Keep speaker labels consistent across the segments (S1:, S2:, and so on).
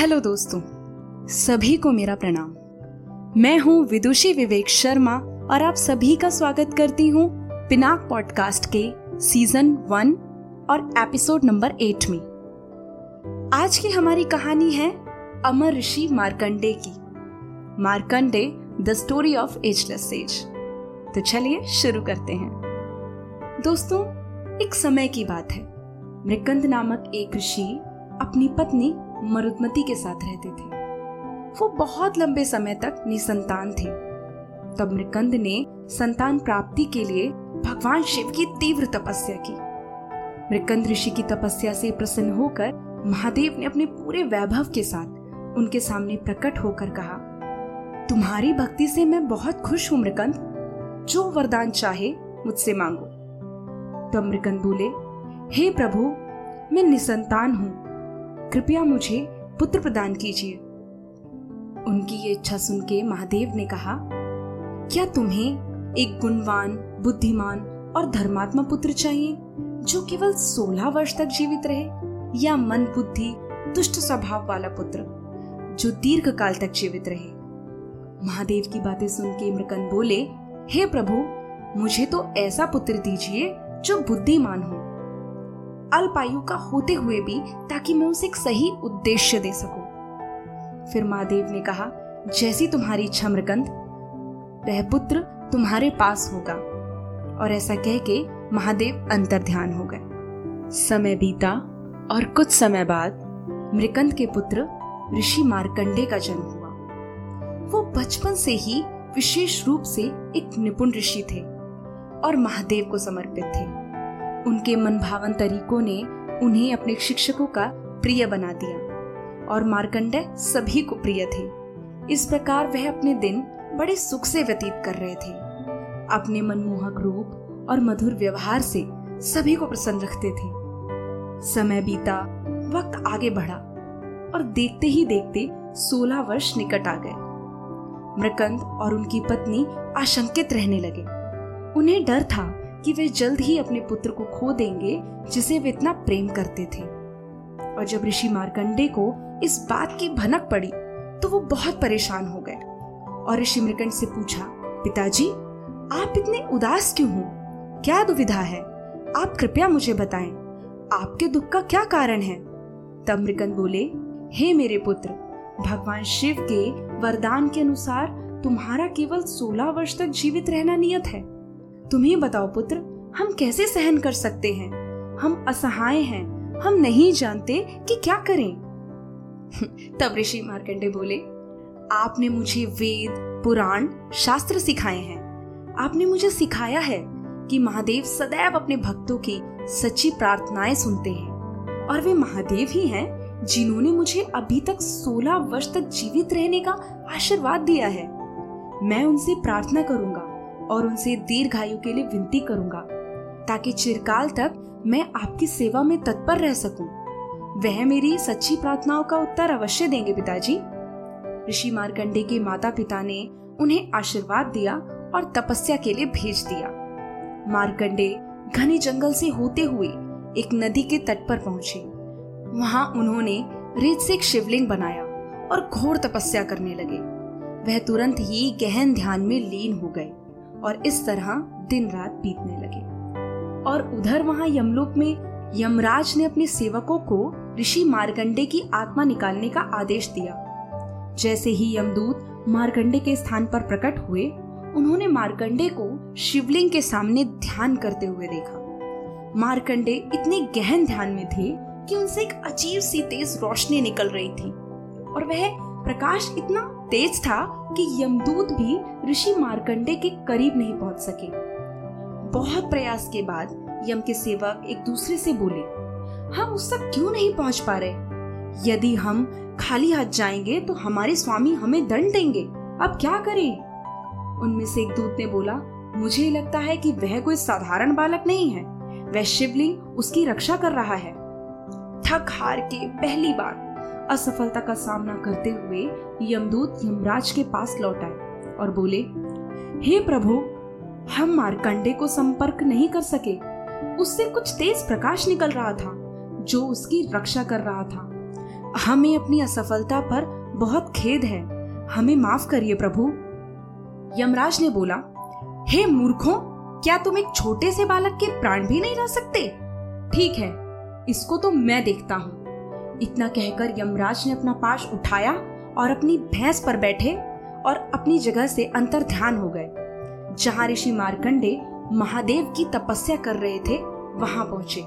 S1: Hello दोस्तों, सभी को मेरा प्रणाम। मैं हूँ विदुषी विवेक शर्मा और आप सभी का स्वागत करती हूँ पिनाक पॉडकास्ट के सीज़न वन और एपिसोड नंबर एट में। आज की हमारी कहानी है अमर ऋषि मार्कंडे की। Markandey, the story of ageless sage. तो चलिए शुरू करते हैं। दोस्तों, एक समय की बात है। मृकंद नामक एक ऋषि अपनी पत्नी मरुदमती के साथ रहते थे। वो बहुत लंबे समय तक निसंतान थे। तब मृकंद ने संतान प्राप्ति के लिए भगवान शिव की तीव्र तपस्या की। मृकंद ऋषि की तपस्या से प्रसन्न होकर महादेव ने अपने पूरे वैभव के साथ उनके सामने प्रकट होकर कहा, तुम्हारी भक्ति से मैं बहुत खुश हूँ मृकंद। जो वरदान चाहे मुझसे मांगो। तब मृकंद बोले, हे प्रभु, मैं निसंतान हूँ। कृपया मुझे पुत्र प्रदान कीजिए। उनकी ये इच्छा सुन के महादेव ने कहा, क्या तुम्हें एक गुणवान, बुद्धिमान और धर्मात्मा पुत्र चाहिए, जो केवल सोलह वर्ष तक जीवित रहे, या मन बुद्धि, दुष्ट स्वभाव वाला पुत्र, जो दीर्घ काल तक जीवित रहे? महादेव की बातें सुन के मृकंद बोले, हे प्रभु, मुझे तो ऐसा पुत्र दीजिए, जो बुद्धिमान हो अल्पायु का होते हुए भी ताकि मैं उसे एक सही उद्देश्य दे सकूँ। फिर महादेव ने कहा, जैसी तुम्हारी इच्छा मृकंद वह पुत्र तुम्हारे पास होगा। और ऐसा कह के महादेव अंतर ध्यान हो गए। समय बीता और कुछ समय बाद मृकंद के पुत्र ऋषि मार्कंडे का जन्म हुआ। वो बचपन से ही विशेष रूप से एक निपुण ऋषि थे और महादेव को समर्पित थे। उनके मनभावन तरीकों ने उन्हें अपने शिक्षकों का प्रिय बना दिया। और मार्कंडे सभी को प्रिय थे। इस प्रकार वह अपने दिन बड़े सुख से व्यतीत कर रहे थे। अपने मनमोहक रूप और मधुर व्यवहार से सभी को प्रसन्न रखते थे। समय बीता, वक्त आगे बढ़ा, और देखते ही देखते सोलह वर्ष निकट आ गए। मृकंद और उनकी पत्नी आशंकित रहने लगे। उन्हें डर था कि वे जल्द ही अपने पुत्र को खो देंगे, जिसे वे इतना प्रेम करते थे। और जब ऋषि मार्कंडे को इस बात की भनक पड़ी तो वो बहुत परेशान हो गए। और ऋषि मृकंड से पूछा, पिताजी, आप इतने उदास क्यों हो? क्या दुविधा है? आप कृपया मुझे बताएँ, आपके दुख का क्या कारण है? तब मृकंद बोले, हे मेरे पुत्र, भगवान शिव के वरदान के अनुसार तुम्हारा केवल 16 वर्ष तक जीवित रहना नियत है। तुम ही बताओ पुत्र, हम कैसे सहन कर सकते हैं? हम असहाय हैं, हम नहीं जानते कि क्या करें। तब ऋषि मार्कंडे बोले, आपने मुझे वेद, पुराण, शास्त्र सिखाए हैं। आपने मुझे सिखाया है कि महादेव सदैव अपने भक्तों की सच्ची प्रार्थनाएँ सुनते हैं। और वे महादेव ही हैं जिन्होंने मुझे अभी तक 16 वर्ष तक जीवित रहने का आशीर्वाद दिया है। मैं उनसे प्रार्थना करूँगा और उनसे दीर्घायु के लिए विनती करूँगा, ताकि चिरकाल तक मैं आपकी सेवा में तत्पर रह सकूँ। वह मेरी सच्ची प्रार्थनाओं का उत्तर अवश्य देंगे पिताजी। ऋषि मार्कंडे के माता पिता ने उन्हें आशीर्वाद दिया और तपस्या के लिए भेज दिया। मार्कंडे घने जंगल से होते हुए एक नदी के तट पर पहुँचे। वहाँ उन्होंने रेत से एक शिवलिंग बनाया और घोर तपस्या करने लगे। वह तुरंत ही गहन ध्यान में लीन हो गए। और इस तरह दिन रात बीतने लगे। और उधर वहाँ यमलोक में यमराज ने अपने सेवकों को ऋषि मार्कंडे की आत्मा निकालने का आदेश दिया। जैसे ही यमदूत मार्कंडे के स्थान पर प्रकट हुए, उन्होंने मारकंडे को शिवलिंग के सामने ध्यान करते हुए देखा। मारकंडे इतने गहन ध्यान में थे कि उनसे एक अजीब सी तेज रोशनी निकल रही थी और वह प्रकाश इतना तेज था कि यमदूत भी ऋषि मार्कंडे के करीब नहीं पहुँच सके। बहुत प्रयास के बाद यम के सेवक एक दूसरे से बोले, हम उस तक क्यों नहीं पहुँच पा रहे? यदि हम खाली हाथ जाएँगे तो हमारे स्वामी हमें दंड देंगे। अब क्या करें? उनमें से एक दूत ने बोला, मुझे लगता है कि वह कोई साधारण बालक नहीं है। वह शिवलिंग उसकी रक्षा कर रहा है। थक हार के पहली बार असफलता का सामना करते हुए यमदूत यमराज के पास लौट आए और बोले, हे प्रभु, हम मारकंडे को संपर्क नहीं कर सके। उससे कुछ तेज प्रकाश निकल रहा था, जो उसकी रक्षा कर रहा था। हमें अपनी असफलता पर बहुत खेद है। हमें माफ़ करिए प्रभु। यमराज ने बोला, हे hey मूर्खों, क्या तुम एक छोटे से बालक के प्राण भी नहीं रह सकते? ठीक है, इसको तो मैं देखता हूँ। इतना कहकर यमराज ने अपना पाश उठाया और अपनी भैंस पर बैठे और अपनी जगह से अंतर ध्यान हो गए। जहाँ ऋषि मार्कंडे महादेव की तपस्या कर रहे थे, वहाँ पहुँचे।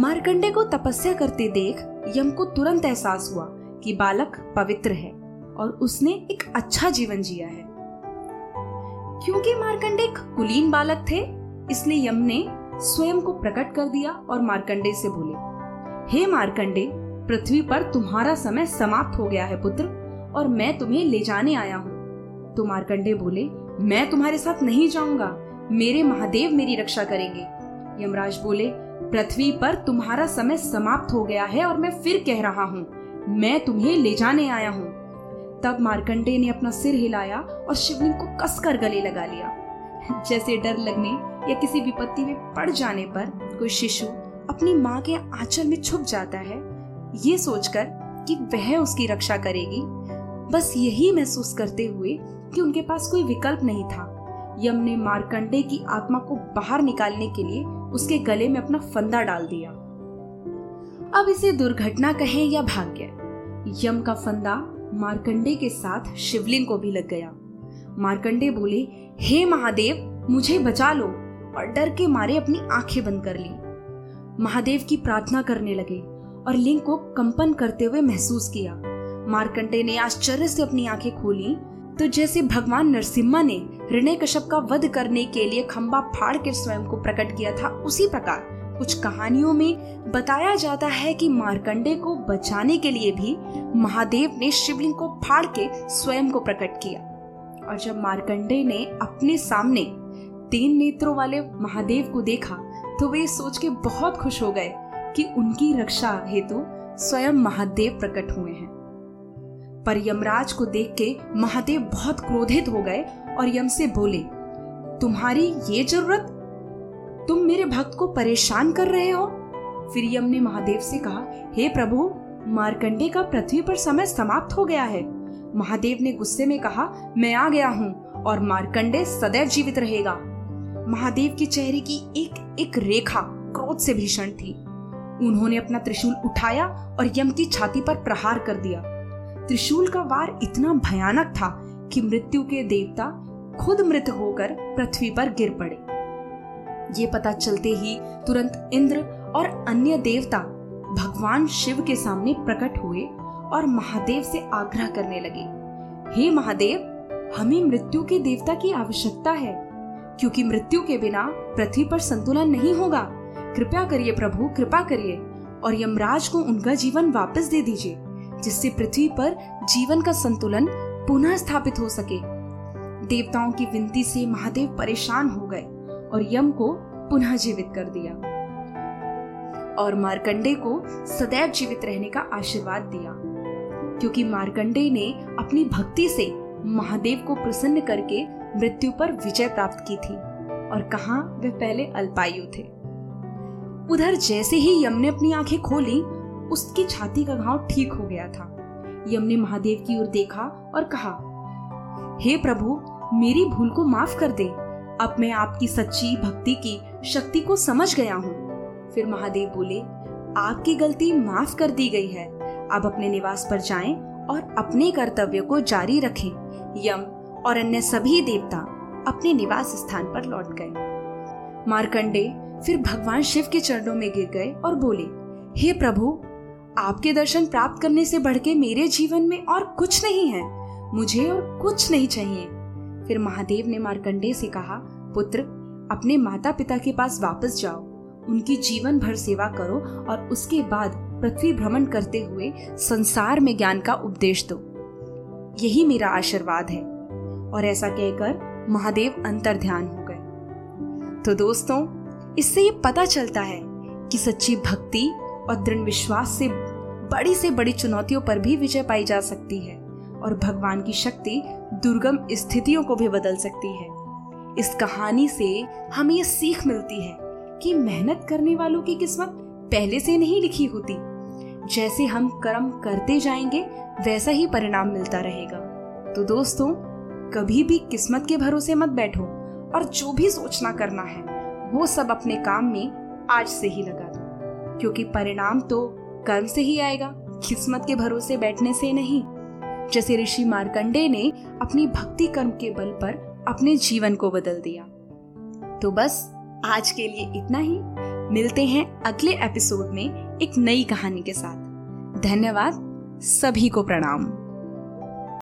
S1: मार्कंडे को तपस्या करते देख यम को तुरंत एहसास हुआ कि बालक पवित्र है और उसने एक अच्छा जीवन जिया है। क्योंकि मार्कंडे एक कुलीन बालक थे, इसलिए यम ने स्वयं को प्रकट कर दिया और मार्कंडे से बोले हे मार्कंडे, पृथ्वी पर तुम्हारा समय समाप्त हो गया है, पुत्र, और मैं तुम्हें ले जाने आया हूँ। तो मार्कंडे बोले, मैं तुम्हारे साथ नहीं जाऊँगा, मेरे महादेव मेरी रक्षा करेंगे। यमराज बोले, पृथ्वी पर तुम्हारा समय समाप्त हो गया है और मैं फिर कह रहा हूँ, मैं तुम्हें ले जाने आया हूँ। तब मार्कंडे ने अपना सिर हिलाया और शिवलिंग को कसकर गले लगा लिया। जैसे डर लगने या किसी विपत्ति में पड़ जाने पर कोई शिशु अपनी माँ के आंचल में छुप जाता है, ये सोचकर कि वह उसकी रक्षा करेगी। बस यही महसूस करते हुए कि उनके पास कोई विकल्प नहीं था। यम ने मार्कंडे की आत्मा को बाहर निकालने के लिए उसके गले में अपना फंदा डाल दिया। अब इसे दुर्घटना कहें या भाग्य, यम का फंदा मारकंडे के साथ शिवलिंग को भी लग गया। मारकंडे बोले, हे महादेव, मुझे बचा लो, और डर के मारे अपनी आँखें बंद कर ली। महादेव की प्रार्थना करने लगे और लिंग को कंपन करते हुए महसूस किया। मार्कंडे ने आश्चर्य से अपनी आँखें खोली। तो जैसे भगवान नरसिम्हा ने ऋणय कश्यप का वध करने के लिए खंबा फाड़ के स्वयं को प्रकट किया था, उसी प्रकार कुछ कहानियों में बताया जाता है कि मार्कंडे को बचाने के लिए भी महादेव ने शिवलिंग को फाड़ के स्वयं को प्रकट किया। और जब मार्कंडे ने अपने सामने तीन नेत्रों वाले महादेव को देखा तो वे सोच के बहुत खुश हो गए कि उनकी रक्षा हेतु स्वयं महादेव प्रकट हुए हैं। पर यमराज को देख के महादेव बहुत क्रोधित हो गए और यम से बोले, तुम्हारी ये ज़रूरत? तुम मेरे भक्त को परेशान कर रहे हो? फिर यम ने महादेव से कहा, हे hey प्रभु, मारकंडे का पृथ्वी पर समय समाप्त हो गया है। महादेव ने गुस्से में कहा, मैं आ गया हूँ और मारकंडे सदैव जीवित रहेगा। महादेव के चेहरे की एक एक रेखा क्रोध से भीषण थी। उन्होंने अपना त्रिशूल उठाया और यम की छाती पर प्रहार कर दिया। त्रिशूल का वार इतना भयानक था कि मृत्यु के देवता खुद मृत होकर पृथ्वी पर गिर पड़े। ये पता चलते ही तुरंत इंद्र और अन्य देवता भगवान शिव के सामने प्रकट हुए और महादेव से आग्रह करने लगे, हे महादेव, हमें मृत्यु के देवता की आवश्यकता है। क्योंकि मृत्यु के बिना पृथ्वी पर संतुलन नहीं होगा। कृपया करिए प्रभु, कृपा करिए और यमराज को उनका जीवन वापस दे दीजिए, जिससे पृथ्वी पर जीवन का संतुलन पुनः स्थापित हो सके। देवताओं की विनती से महादेव परेशान हो गए और यम को पुनः जीवित कर दिया और मार्कंडे को सदैव जीवित रहने का आशीर्वाद दिया, क्योंकि मार्कंडे ने अपनी भक्ति से महादेव को प्रसन्न करके मृत्यु पर विजय प्राप्त की थी और कहा वे पहले अल्पायु थे। उधर जैसे ही यम ने अपनी आँखें खोली, उसकी छाती का घाव ठीक हो गया था। यम ने महादेव की ओर देखा और कहा, हे hey प्रभु, मेरी भूल को माफ़ कर दे। अब मैं आपकी सच्ची भक्ति की शक्ति को समझ गया हूँ। फिर महादेव बोले, आपकी गलती माफ़ कर दी गई है। अब अपने निवास पर जाएँ और अपने कर्तव्य को जारी रखें। यम और अन्य सभी देवता अपने निवास स्थान पर लौट गए। मार्कंडे फिर भगवान शिव के चरणों में गिर गए और बोले, हे प्रभु, आपके दर्शन प्राप्त करने से बढ़ के मेरे जीवन में और कुछ नहीं है। मुझे और कुछ नहीं चाहिए। फिर महादेव ने मार्कंडे से कहा, पुत्र, अपने माता पिता के पास वापस जाओ। उनकी जीवन भर सेवा करो और उसके बाद पृथ्वी भ्रमण करते हुए संसार में ज्ञान का उपदेश दो। यही मेरा आशीर्वाद है। और ऐसा कहकर महादेव अंतर ध्यान हो गए। तो दोस्तों, इससे ये पता चलता है कि सच्ची भक्ति और दृढ़ विश्वास से बड़ी से बड़ी चुनौतियों पर भी विजय पाई जा सकती है और भगवान की शक्ति दुर्गम स्थितियों को भी बदल सकती है। इस कहानी से हमें ये सीख मिलती है कि मेहनत करने वालों की किस्मत पहले से नहीं लिखी होती। जैसे हम कर्म करते जाएँगे, वैसा ही परिणाम मिलता रहेगा। तो दोस्तों, कभी भी किस्मत के भरोसे मत बैठो और जो भी सोचना करना है, वो सब अपने काम में आज से ही लगा दो। क्योंकि परिणाम तो कर्म से ही आएगा, किस्मत के भरोसे बैठने से नहीं। जैसे ऋषि मार्कंडे ने अपनी भक्ति कर्म के बल पर अपने जीवन को बदल दिया। तो बस, आज के लिए इतना ही। मिलते हैं अगले एपिसोड में। एक नई कहानी के साथ। धन्यवाद सभी को प्रणाम।